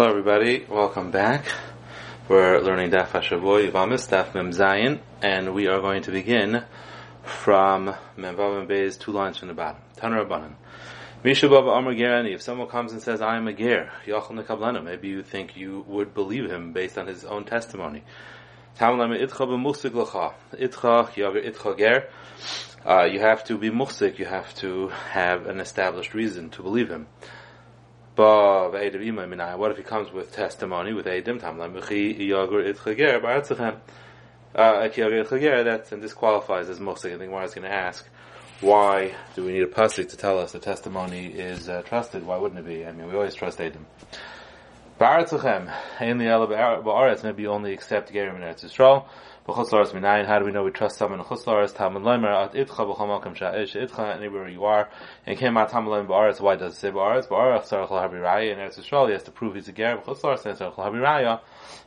Hello, everybody. Welcome back. We're learning Daf Hashavua Yavamis, Daf Mem Zayin, and we are going to begin from Mem Beis, two lines from the bottom. Tanur Rabbanan. Misha Baba Amar Gerani. If someone comes and says, "I am a ger," Yachal Nekablanu, maybe you think you would believe him based on his own testimony. Tamlam Itcha b'musik l'cha. Itcha yager itcha ger. Uh, you have to be muhsik. You have to have an established reason to believe him. What if he comes with testimony with Eidim? Uh, that and disqualifies as Musik. I think Mara is going to ask, why do we need a pasuk to tell us the testimony is uh, trusted? Why wouldn't it be? I mean, we always trust Eidim. Maybe you only accept Gerim in Eretz Yisrael. B'chutzlaris minayin, how do we know we trust someone in? Talmud leimer at itcha b'chomalkam sha'ish itcha, anywhere you are. And came out Talmud leimer ba'aretz, why does it say ba'aretz? Ba'aretz sarach l'habi raya, in Eretz Yisrael he has to prove he's a ger, and sarach l'habi raya.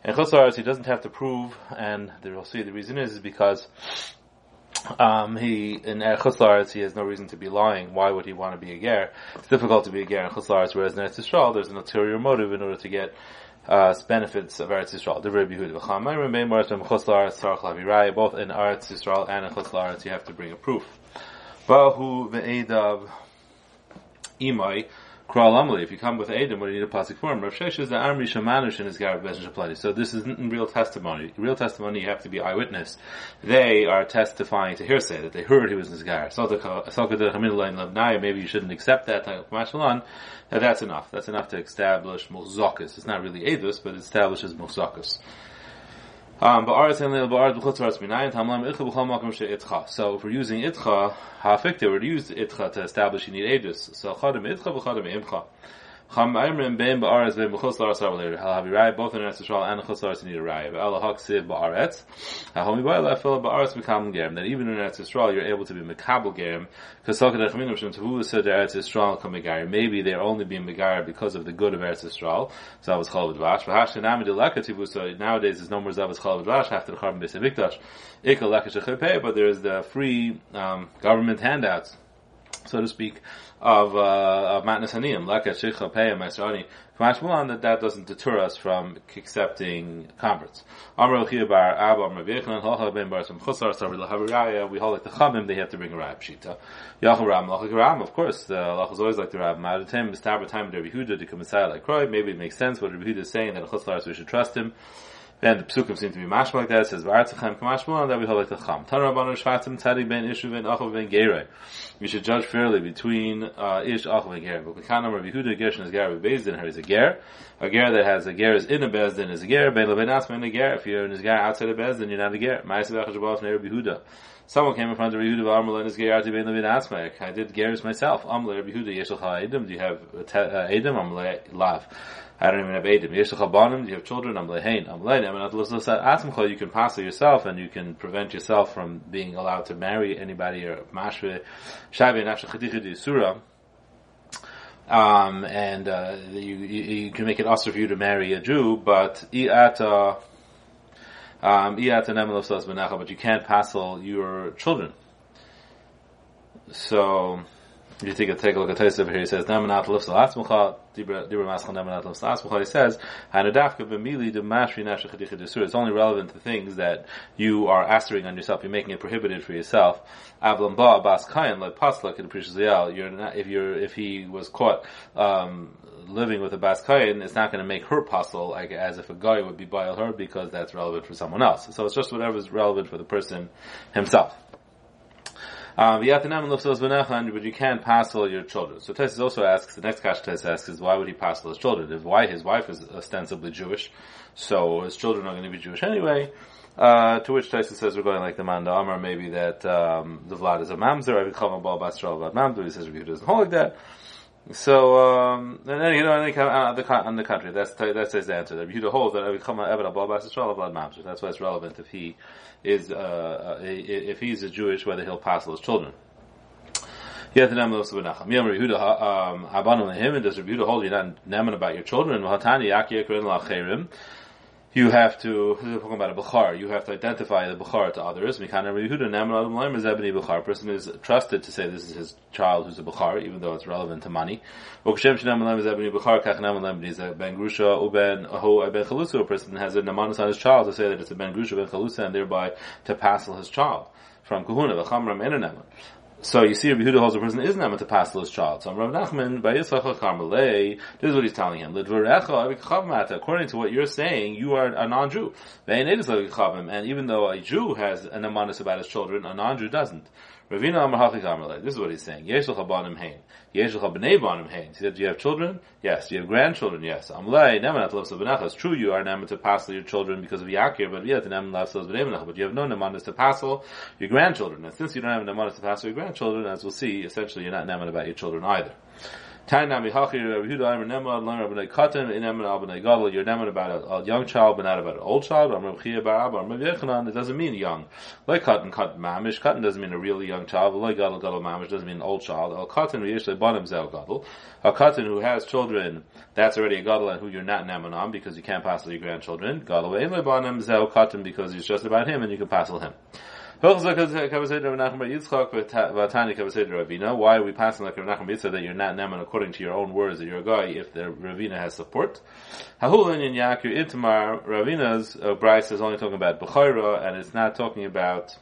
In chutzlaris he doesn't have to prove, and we'll see the reason is, is because um, he in Chutzlaretz he has no reason to be lying. Why would he want to be a ger? It's difficult to be a ger in Chutzlaretz, whereas in Eretz Yisrael there's an ulterior motive in order to get uh, benefits of Eretz Yisrael. Both in Eretz Yisrael and in Chutz you have to bring a proof. Bahu ve'edav imai if you come with Adam, what do you need a plastic form? Rav Sheshes the Amri Shamanush in his Garab Bezin So this isn't real testimony. Real testimony, you have to be eyewitness. They are testifying to hearsay, that they heard he was in his Gar. Maybe you shouldn't accept that. That's enough. That's enough to establish Mulzakus. It's not really Edus, but it establishes Mulzakus. Um, so if we're using itcha, ha'afikta, we're use itcha to establish you need edus. So chadim itcha v'chadim imcha. Both in Eretz Yisrael and chutz la'aretz need a even in Eretz Yisrael you're able to be mekabel gerim. Megarim. Maybe they're only being megarim because of the good of Eretz Yisrael. So that was chal v'dvash. So nowadays there's no more zavas chal v'dvash after the charbon b'sei mikdash. Ikal leka. But there's the free um, government handouts so to speak, of uh, of matnas haniyim, like a sheicha peyam esrani. Kamashmulan that that doesn't deter us from accepting converts. Amar bar Abba Amar Vechlan Halcha ben Bar Sam Chusar Sarvi Lahaviraya. We hold like the Chamim. They have to bring a Rab Shita. Yachal Ram Lachak Ram. Of course, the Lach is always like the Rab. Ma'adatem Mistaber Time Rabbi Huda to come Messiah like Kroy. Maybe it makes sense what Rabbi Huda is saying that Chusar we should trust him. Then the psukim seem to be mashma like that. It says v'artzachem kamashma, and that we hold like the cham. Tanarabanu shvatim tzadik ben ishu ben achav ben gerei. We should judge fairly between uh, ish achav and ger. But kanam Rabbi Huda Gershon is ger bezdin her is a ger. A ger that has a ger is in a bezdin is a ger. Ben leben asma in a ger. If you're in a ger outside a bezdin, you're not a ger. Ma'aseh v'achashabav ne Rabbi Huda. Someone came in front of Rabbi Huda v'amrlan is ger ati ben leben asma. I did geras myself. Amle Rabbi Huda yeshal edim. Do you have uh, edim? Amle lav. I don't even have Adim. You have children, I'm I'm. I you can pass yourself and you can prevent yourself from being allowed to marry anybody or mashve. Um, and, uh, you, you, can make it also for you to marry a Jew, but um, but you can't passel your children. So, you take a take a look at Tais over here. He says Nemanat lifts alatzmucha dibra maschal Nemanat lifts alatzmucha. He says Hanadafka b'mili de mashri nasha chadicha desur. It's only relevant to things that you are astering on yourself. You're making it prohibited for yourself. Avlam ba bas like pasla kid You're not if you're if he was caught. Um, living with a bas kayan, it's not going to make her puzzle like as if a guy would be bile her because that's relevant for someone else. So it's just whatever is relevant for the person himself. Um, but you can't passel your children. So Tessus also asks, the next question Tessus asks is why would he pass passel his children? If why his wife is ostensibly Jewish, so his children are going to be Jewish anyway. Uh, to which Tyson says we're going like the Manda Amar, maybe that um, the Vlad is a mamzer. I become a bal basral about mamzer. He says Rabbi doesn't hold like that. So, um, and then, you know, and then on the, on the country, that's, that's his answer. That Yehuda holds that. That's why it's relevant if he is, uh, uh if he's a Jewish, whether he'll pass his children. Yet the name of the Benacham. Yom Yehuda, um, Abanu him, and does Yehuda hold you not neman about your children? V'hatani Yaki Yekrin Lacherim. You have to, this is talking about a Bukhar, you have to identify the Bukhar to others. A person is trusted to say this is his child who's a Bukhar, even though it's relevant to money. A person has a namanis on his child to say that it's a Ben Grusha Ben Chalusa and thereby to passel his child from Kahuna. So you see, Rabbi Huda holds a person is not to pass his child. So Rav Nachman bar Yitzchak this is what he's telling him. According to what you're saying, you are a non-Jew. And even though a Jew has an amanis about his children, a non-Jew doesn't. Ravina This is what he's saying. Chabnei Banim. He said, do you have children? Yes. Do you have grandchildren? Yes. Amlei true you are Neman to passel your children because of Yakir, but yet Neman Levsa Benacha. But you have no Nemanis to passel your grandchildren. And since you don't have Nemanis to passel your grandchildren, as we'll see, essentially you're not Neman about your children either. Tainami Hachi Rabbi Huda Aimer Neman Learn Rabbi Katan in Neman Al Gadol. You're Neman about a, young child, but not about an old child. Rabbi Chia Bar Abba. Rabbi. It doesn't mean young. Like Katan Katan Mamish. Katan doesn't mean a really young child. Like Gadol Gadol Mamish doesn't mean an old child. Al Katan Riyishle Banim Zel Gadol. A Katan who has children, that's already a Gadol and who you're not Neman on because you can't pass your grandchildren. Gadol Ve'im Banim Zel Katan because it's just about him and you can pass him. Why are we passing like Rav Yitzchak that you're not Neman according to your own words that you're a guy if the Ravina has support? Hahulin in Yakir Ravina's uh, Bryce is only talking about Bechira and it's not talking about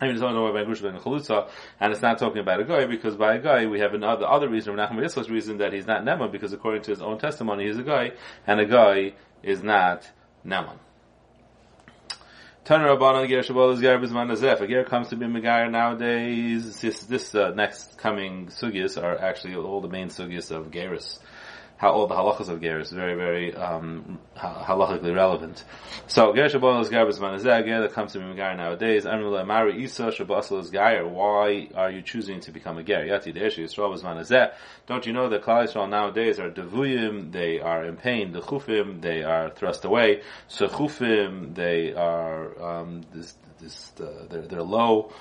I mean, it's only about Grusha ben Chalutza, and it's not talking about a guy because by a guy we have another other reason, Rav Nachman Yitzchak's reason that he's not Neman because according to his own testimony he's a guy, and a guy is not Neman. Turner Rabbanon Ger Shabbat is Ger Bizman Nazef. A Ger comes to be Megar nowadays. This, this uh, next coming sugyas are actually all the main sugyas of Geras how all the halachas of ger is very, very um, halachically relevant. So ger shabbat is ger b'zman ger that comes to be ger nowadays. Amrula mari isa shabbat is ger. Why are you choosing to become a ger? Yati de'eshi yisrael b'zman Don't you know that Klal Yisrael nowadays are devuyim? They are in pain. The chufim they are thrust away. So chufim they are um, uh, they're, they're low.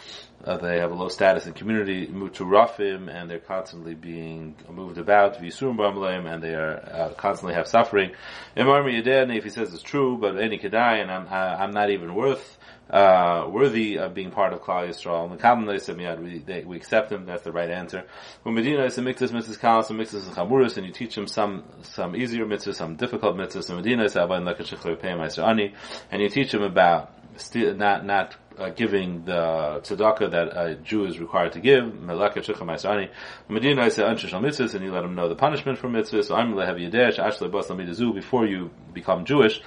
Uh, they have a low status in community, muturafim, and they're constantly being moved about, visurum bamleim, and they are uh, constantly have suffering. Imar if he says it's true, but any kedai, and I'm I'm not even worth uh, worthy of being part of Klal Yisrael. We, they, we accept them. That's the right answer. When Medina is a mixes mitzvahs kalas and mixes chamuras, and you teach them some some easier mitzvahs, some difficult mitzvahs. Medina is and you teach them about not not uh, giving the tzedakah that a Jew is required to give, Melaka Shecham Ma'asani. Medina I say Anshish mitzvahs, and you let him know the punishment for mitzvahs. So I'm lehev yadesh ashle bas before you become Jewish.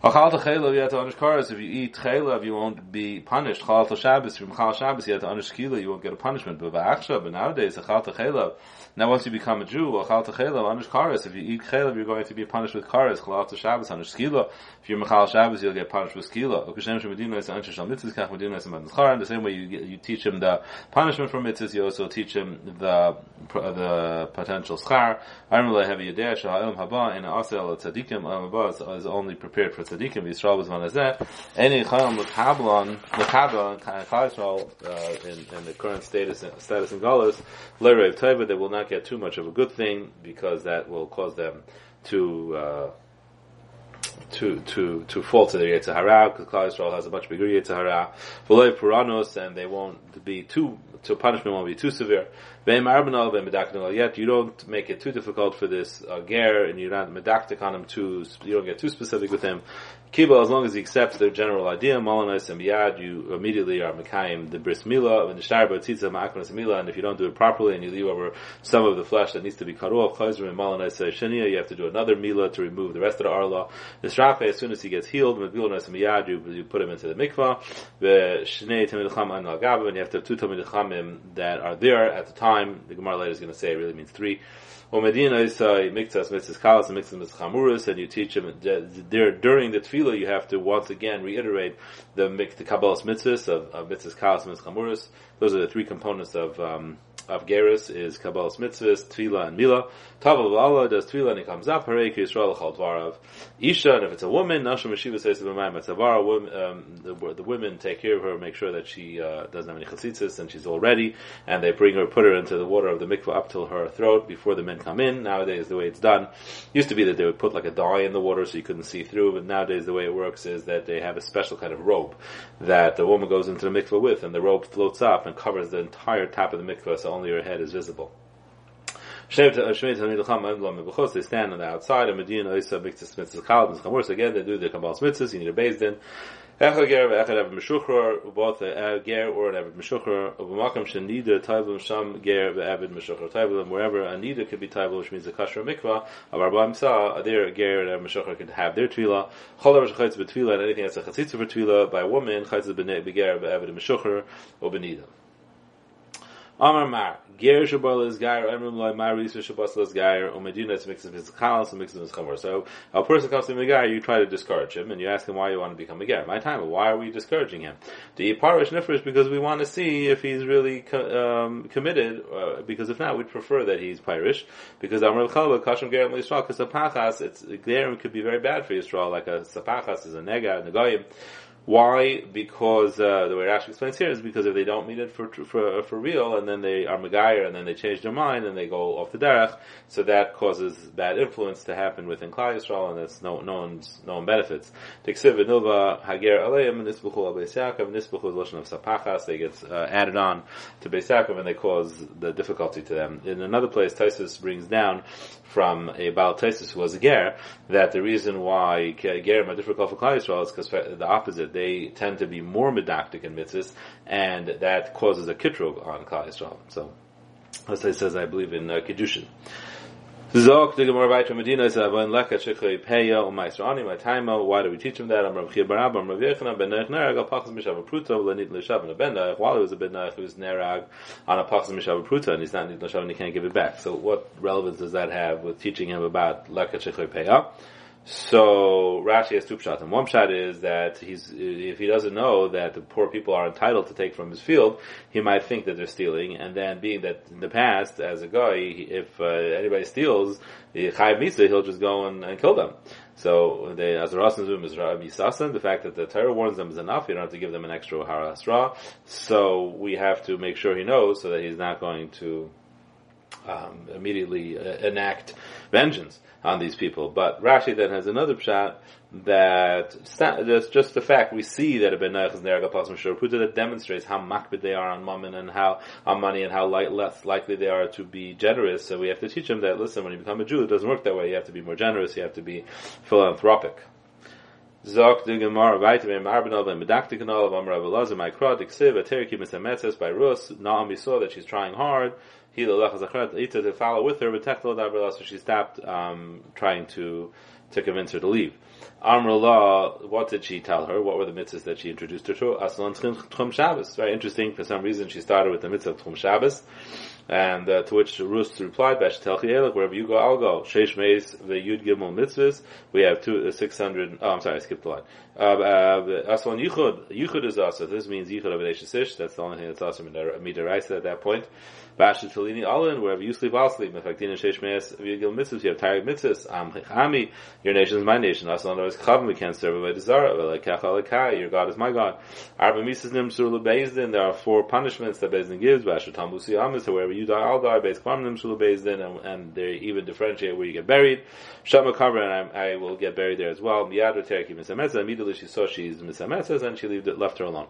Oh, achal chaylav you have to understand If you eat chaylav, you won't be punished. Chal Shabbos, from Chal Shabbos, you have to understand you won't get a punishment. But but nowadays, achal chaylav, now, once you become a Jew, if you eat chelav, you're going to be punished with kares. Chalal Shabbos, skila. If you're mechal Shabbos, you'll get punished with skila. The same way you, you teach him the punishment for mitzvahs, you also teach him the the potential schar. Armula heavy yadeh sha'alim haba in asel tzadikim. Alam haba is only prepared for tzadikim. Yisrael as that. Any chayam l'kablon l'kabla Chayisrael uh, in, in the current status status in Galus, l'erev teva, they will not get too much of a good thing because that will cause them to uh, to to to fall to their Yitzhara because Klal Yisrael has a much bigger Yitzhara. V'loy Puranos and they won't be too to punishment won't be too severe. Yet you don't make it too difficult for this uh, ger, and you're not medactic on him too. You don't get too specific with him. Kiba, as long as he accepts their general idea, Molanis and Biyad, you immediately are Mekayim the bris mila, and the Sharba Tzitza Ma'akmanis Mila, and if you don't do it properly and you leave over some of the flesh that needs to be cut off, Chayzrim and Molanis Shania, you have to do another Mila to remove the rest of the Arla. The Shrafe, as soon as he gets healed, Mebilanis and Biyad, you, you put him into the mikvah, the Shnei Tamid Cham and and you have to have two Tamidchamim that are there at the time. The Gemara later is going to say it really means three. Or Medina is miktas mitzvahs kalas and mitzvahs chamuras, and you teach them there during the tefillah. You have to once again reiterate the the kabbalas mitzvahs of, of mitzvahs kalas and mitzvahs chamuras. Those are the three components of um, of Geras is Kabbalah's mitzvahs, Tefillah, and Mila. Tavav Allah does Tefillah and he comes up, Harei Yisrael Chal Dvarav. Isha, and if it's a woman, Nashim Meshiva says B'mayim um, the, the women take care of her, make sure that she uh, doesn't have any chasitzis and she's all ready, and they bring her, put her into the water of the mikvah up till her throat before the men come in. Nowadays, the way it's done used to be that they would put like a dye in the water so you couldn't see through. But nowadays, the way it works is that they have a special kind of rope that the woman goes into the mikveh with, and the rope floats up and covers the entire top of the mikveh, so only her head is visible. Uh, they stand on the outside of Medina, Isa, Miktis, Mitzvah, Chal, Worse again, they do the Kabbalah Mitzvahs, you need a beis Echad ger ve'echad evad meshuchrar, both a ger or an evad meshuchrar, u'b'makam shenida taiblim sham ger ve'evad meshuchrar taiblim, wherever a nida could be taiblim, which means a kasher mikvah, of arba imsa, there ger and evad meshuchrar could have their tefillah, chol ever shechaytz b'tefillah, and anything that's a chatzitza for tefillah, by a woman, chaytz b'ger ve'evad meshuchrar, or b'nida. Amar Mar, Ger Shabal is Gair, Emrim Loi Maris Shabal is Gair, or Medina is mixed with Chalas and mixed with Chamor. So a person comes to Megair, you try to discourage him, and you ask him why you want to become a Ger. My time, why are we discouraging him? The Parish Nifrish because we want to see if he's really um, committed, uh, because if not, we'd prefer that he's Pirish, because Amar Chalba, Kashim Ger Yisrael, because Sapachas, it's, Ger could be very bad for Yisrael, like a Sapachas is a Nega, Negoyim. Why? Because uh, the way Rashi explains here is because if they don't mean it for for for real, and then they are Megayer, and then they change their mind, and they go off the derech, so that causes bad influence to happen within Klal Yisrael, and that's no no one's no one benefits. Hager nisbuchu al Beis Yaakov nisbuchu of sapachas. They get uh, added on to Beis and they cause the difficulty to them. In another place, Taisus brings down from a Baal Taisus who was a ger that the reason why gerim are difficult for Klal Yisrael is because the opposite they tend to be more medactic in mitzvahs, and that causes a kitrug on Klal Yisrael. So, as I says, I believe in uh, Vaytra Medina Why do we teach him that? I'm While he was a Ben Nerech he was Nerag on a Pachas Mishav Pruta and he's not Nit and he can't give it back. So what relevance does that have with teaching him about Leka Shechlei Peya? So Rashi has two pshat. And one pshat is that he's if he doesn't know that the poor people are entitled to take from his field, he might think that they're stealing. And then being that in the past, as a guy, if uh, anybody steals, chayiv misa, he'll just go and, and kill them. So as the Rasan is Sasan, the fact that the Torah warns them is enough. You don't have to give them an extra harasra. So we have to make sure he knows so that he's not going to um, immediately uh, enact vengeance on these people. But Rashi then has another pshat that that's just the fact we see that a ben is nerga pasim shurputa that demonstrates how makbid they are on mammon and how on money and how light, less likely they are to be generous. So we have to teach them that listen, when you become a Jew, it doesn't work that way. You have to be more generous. You have to be philanthropic. Zok the Gemara vaytem Arbenov and Medaktikanol of Amar Avelazar my krod by Rus. Naomi saw that she's trying hard to follow with her, but so she stopped um, trying to to convince her to leave. Amrullah, what did she tell her? What were the mitzvahs that she introduced her to? Aslan Tchum Shabbos. Very interesting. For some reason, she started with the mitzvah of Tchum Shabbos. And uh, to which Rus replied, Bash Telchi wherever you go, I'll go. Sheish Meis, the Yud Gimel mitzvahs. We have two, uh, 600, oh, I'm sorry, I skipped the line. Uh, uh, Aslan Yichud, Yichud is also, this means Yichud of Ish. That's the only thing that's also Midaraisa at that point. Bashit Filini Alin, wherever you sleep, I'll sleep. Mefaktin and Vigil mitzvahs, you have tired mitzvahs. Am Chami, your nation is my nation. Aslan is Chav, we can't serve by desire. Your God is my God. Arba Mises Nimsur Lebezdin, there are four punishments that Bezdin gives. Bashit Tamusi Amis, wherever you die, I'll die. Beis Kvam Nimsur Lebezdin, and, and they even differentiate where you get buried. Shama Kabra, and I, I, will get buried there as well. Miyad Tereki Misametzah, immediately she saw she's Misametzah, and she left her alone.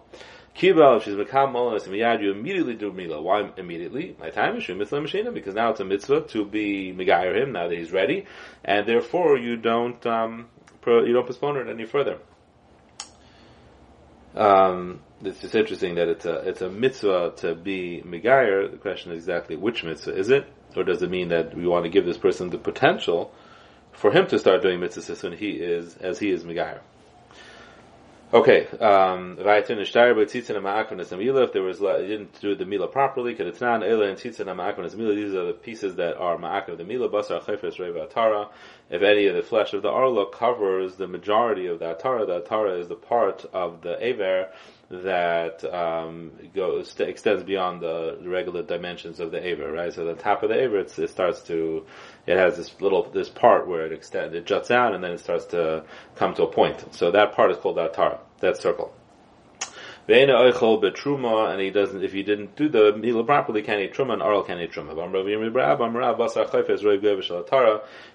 Kiba, if she's Mekam Molas Miyad, you immediately do Mila. Why immediately? My time is Mitzvah Mashina, because now it's a mitzvah to be Megayer him, now that he's ready, and therefore you don't, um, you don't postpone it any further. Um, it's just interesting that it's a, it's a mitzvah to be Megayer. The question is exactly which mitzvah is it? Or does it mean that we want to give this person the potential for him to start doing mitzvahs when he is, as he is Megayer? Okay, um, if there was, he didn't do the mila properly, these are the pieces that are ma'akon the mila, basar, chayfes, reva, atara. If any of the flesh of the arla covers the majority of the atara, the atara is the part of the aver that um, goes extends beyond the, regular dimensions of the aver, right? So the top of the aver, it starts to, it has this little this part where it extends, it juts out, and then it starts to come to a point. So that part is called the atara, that circle. Ve'ena oichol betruma, and he doesn't, if he didn't do the meal properly, can eat truma, and oral can eat truma.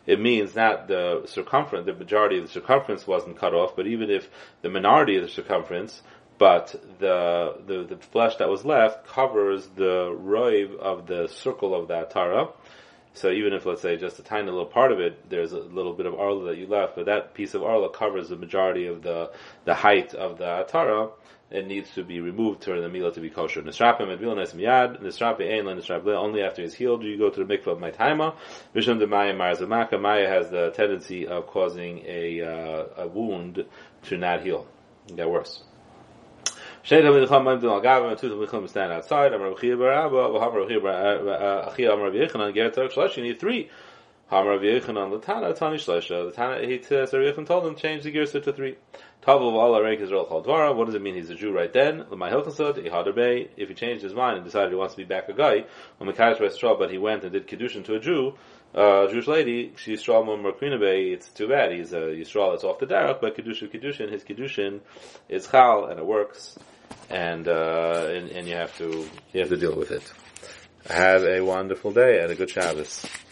It means not the circumference, the majority of the circumference wasn't cut off, but even if the minority of the circumference, but the, the, the flesh that was left covers the roiv of the circle of that tara. So even if, let's say, just a tiny little part of it, there's a little bit of arla that you left, but that piece of arla covers the majority of the, the height of the atara, it needs to be removed for the meal to be kosher. Nisrapim and vilanes miyad, nisrapi ein nisrap only after he's healed do you go to the mikvah of maitaima. Visham de maya marzamaka, maya has the tendency of causing a, uh, a wound to not heal, get worse. Talmid Chacham Maim Gavim, two Chacham stand outside. Amar Bar Abba, Bar uh, uh, Achia Amar Rav Yechanan, Shlosh, you need three. Yechanan, Latana, Tani Shlosha. The Tana, he uh, says, Rav Yechanan told him, change the to three. Of Israel what does it mean he's a Jew right then? L'may Hilchasod, Ihadar Bey, if he changed his mind and decided he wants to be back a guy, but he went and did Kiddushin to a Jew, uh, Jewish lady, Yisrael Bey, it's too bad, he's a Yisrael, it's off the Derek, but Kiddushin, Kiddushin, his Kiddushin is Chal, and it works and, uh, and, and you have to, you have to deal with it. Have a wonderful day and a good Shabbos.